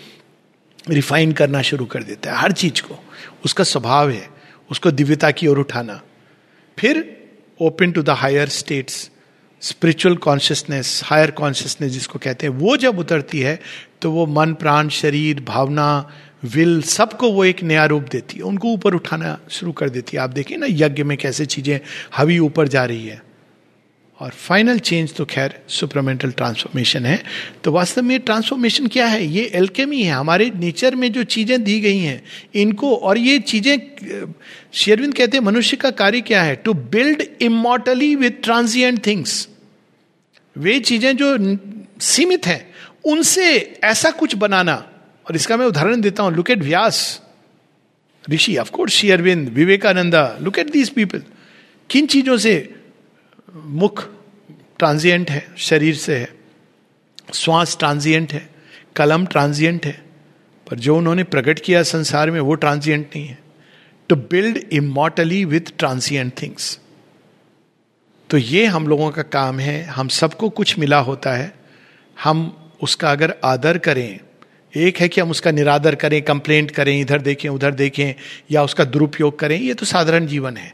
रिफाइन करना शुरू कर देता है, हर चीज़ को। उसका स्वभाव है, उसको दिव्यता की ओर उठाना। फिर open to the higher states spiritual consciousness higher consciousness जिसको कहते हैं, वो जब उतरती है तो वो मन, प्राण, शरीर, भावना विल सबको वो एक नया रूप देती है। उनको ऊपर उठाना शुरू कर देती है। आप देखिए ना, यज्ञ में कैसे चीज़ें हवी ऊपर जा रही है। और फाइनल चेंज तो खैर सुपरमेंटल ट्रांसफॉर्मेशन है। तो वास्तव में ट्रांसफॉर्मेशन क्या है? ये एल्केमी है। हमारे नेचर में जो चीज़ें दी गई हैं, इनको और ये चीज़ें शेरविंद कहते हैं, मनुष्य का कार्य क्या है? To build emotely with transient things वे चीज़ें जो सीमित हैं, उनसे ऐसा कुछ बनाना। और इसका मैं उदाहरण देता हूँ look at Vyas Rishi of course Shri Aurobindo Vivekananda look at these people किन चीज़ों से मुख ट्रांजिएंट है, शरीर से है? श्वास ट्रांजिएंट है, कलम ट्रांजिएंट है, पर जो उन्होंने प्रकट किया संसार में, वो ट्रांजिएंट नहीं है। To build emotely with transient things तो ये हम लोगों का काम है, हम सबको कुछ मिला होता है, हम उसका अगर आदर करें, एक है कि हम उसका निरादर करें कंप्लेंट करें, इधर देखें, उधर देखें, या उसका दुरुपयोग करें, ये तो साधारण जीवन है,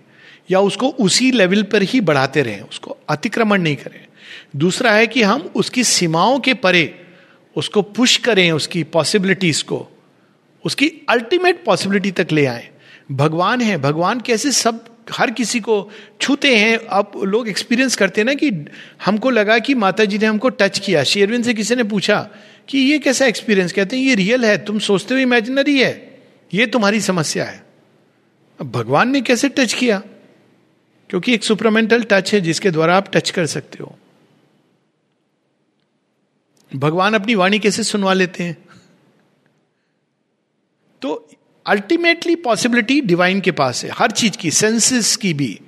या उसको उसी लेवल पर ही बढ़ाते रहें, उसको अतिक्रमण नहीं करें। दूसरा है कि हम उसकी सीमाओं के परे उसको पुश करें, उसकी पॉसिबिलिटीज को, उसकी अल्टीमेट पॉसिबिलिटी तक ले आए। भगवान है, भगवान कैसे सब हर किसी को छूते हैं अब लोग एक्सपीरियंस करते हैं ना कि हमको लगा कि माता जी ने हमको टच किया। शेरविन से किसी ने पूछा कि ये कैसा एक्सपीरियंस कहते हैं, ये रियल है, तुम सोचते हो इमेजिनरी है। ये तुम्हारी समस्या है। अब भगवान ने कैसे टच किया? क्योंकि एक सुपरमेंटल टच है जिसके द्वारा आप टच कर सकते हो। भगवान अपनी वाणी कैसे सुनवा लेते हैं? तो अल्टीमेटली पॉसिबिलिटी डिवाइन के पास है। हर चीज़ की सेंसेस की भी,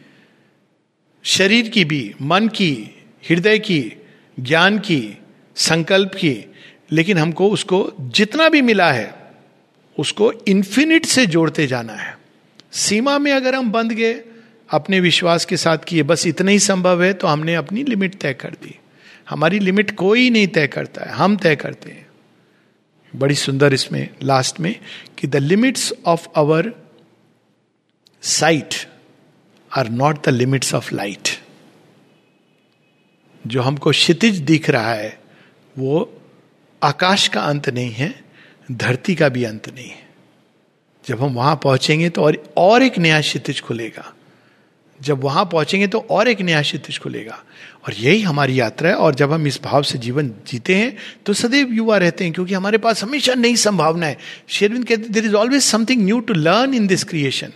शरीर की भी, मन की, हृदय की, ज्ञान की, संकल्प की, लेकिन हमको उसको जितना भी मिला है, उसको इन्फिनिट से जोड़ते जाना है। सीमा में अगर हम बंद गए, अपने विश्वास के साथ किए बस इतना ही संभव है तो हमने अपनी लिमिट तय कर दी। हमारी लिमिट कोई नहीं तय करता है, हम तय करते हैं। बड़ी सुंदर इसमें लास्ट में, कि the limits of our sight are not the limits of light जो हमको क्षितिज दिख रहा है, वो आकाश का अंत नहीं है, धरती का भी अंत नहीं है। जब हम वहाँ पहुँचेंगे तो और और एक नया क्षितिज खुलेगा। जब वहाँ पहुँचेंगे तो और एक नया क्षितिज खुलेगा। और यही हमारी यात्रा है। और जब हम इस भाव से जीवन जीते हैं तो सदैव युवा रहते हैं, क्योंकि हमारे पास हमेशा नई संभावना है। शेरविंद कहते there is always something new to learn in this creation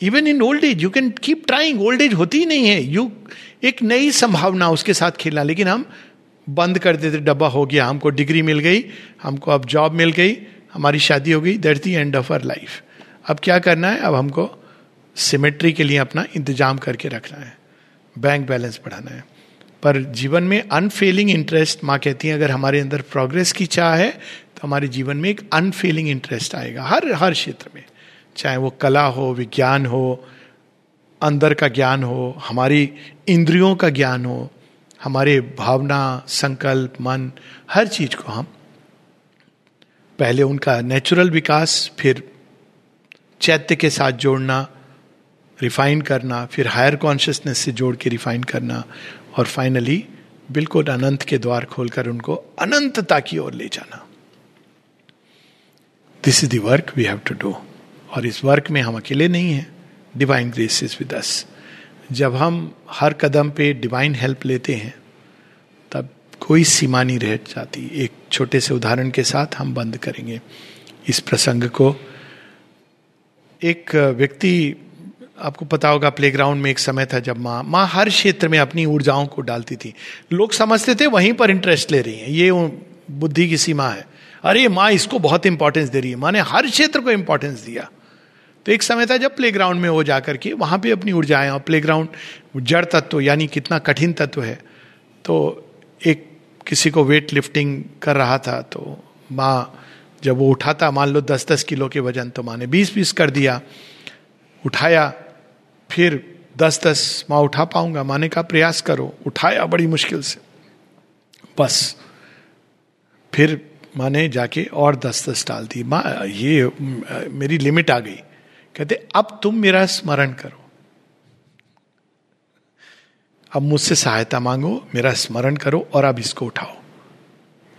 even in old age you can keep trying old age होती ही नहीं है। यू एक नई संभावना उसके साथ खेलना। लेकिन हम बंद कर देते, डब्बा हो गया, हमको डिग्री मिल गई, हमको अब जॉब मिल गई, हमारी शादी हो गई that the end of our life अब क्या करना है? अब हमको सिमेट्री के लिए अपना इंतज़ाम करके रखना है। बैंक बैलेंस बढ़ाना है। पर जीवन में अनफेलिंग इंटरेस्ट माँ कहती है, अगर हमारे अंदर प्रोग्रेस की चाह है तो हमारे जीवन में एक अनफेलिंग इंटरेस्ट आएगा, हर हर क्षेत्र में। चाहे वो कला हो, विज्ञान हो, अंदर का ज्ञान हो, हमारी इंद्रियों का ज्ञान हो, हमारे भावना, संकल्प, मन, हर चीज़ को हम पहले उनका नेचुरल विकास, फिर चैत्य के साथ जोड़ना रिफाइन करना, फिर हायर कॉन्शियसनेस से जोड़ के रिफाइन करना, और फाइनली बिल्कुल अनंत के द्वार खोलकर उनको अनंतता की ओर ले जाना। This is work we have to do और इस वर्क में हम अकेले नहीं हैं। Divine grace is with us जब हम हर कदम पे डिवाइन हेल्प लेते हैं, तब कोई सीमा नहीं रह जाती। एक छोटे से उदाहरण के साथ हम बंद करेंगे। इस प्रसंग को एक व्यक्ति आपको पता होगा प्लेग्राउंड में एक समय था जब माँ माँ हर क्षेत्र में अपनी ऊर्जाओं को डालती थी। लोग समझते थे, वहीं पर इंटरेस्ट ले रही है। ये बुद्धि की सीमा है। अरे माँ इसको बहुत इंपॉर्टेंस दे रही है। माँ ने हर क्षेत्र को इंपॉर्टेंस दिया। तो एक समय था जब प्लेग्राउंड में वो जाकर के वहाँ पे अपनी ऊर्जाएँ और प्लेग्राउंड जड़ तत्व, यानी कितना कठिन तत्व है। तो एक किसी को वेट लिफ्टिंग कर रहा था तो माँ जब वो उठाता, मान लो दस दस किलो के वज़न तो माँ ने बीस बीस कर दिया। उठाया, फिर दस दस माँ उठा पाऊँगा, माने का प्रयास करो, उठाया बड़ी मुश्किल से। बस। फिर माने जाके और दस दस डाल दी। माँ, ये, मेरी लिमिट आ गई। कहते, अब तुम मेरा स्मरण करो। अब मुझसे सहायता मांगो, मेरा स्मरण करो और अब इसको उठाओ।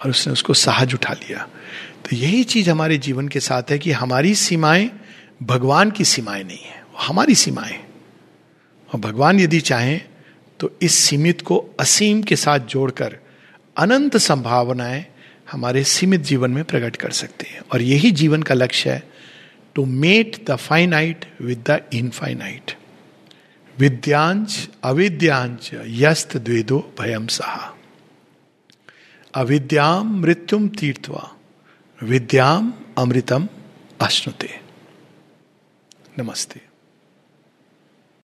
और उसने उसको सहज उठा लिया। तो यही चीज़ हमारे जीवन के साथ है कि हमारी सीमाएँ भगवान की सीमाएँ नहीं है हमारी सीमाएँ और भगवान यदि चाहें तो इस सीमित को असीम के साथ जोड़कर अनंत संभावनाएँ हमारे सीमित जीवन में प्रकट कर सकते हैं। और यही जीवन का लक्ष्य है to meet the finite with the infinite विद्यांश अविद्यांश यस्त द्वेदो भयम सहा। अविद्याम मृत्युम तीर्थवा विद्याम अमृतम अश्नुते। नमस्ते।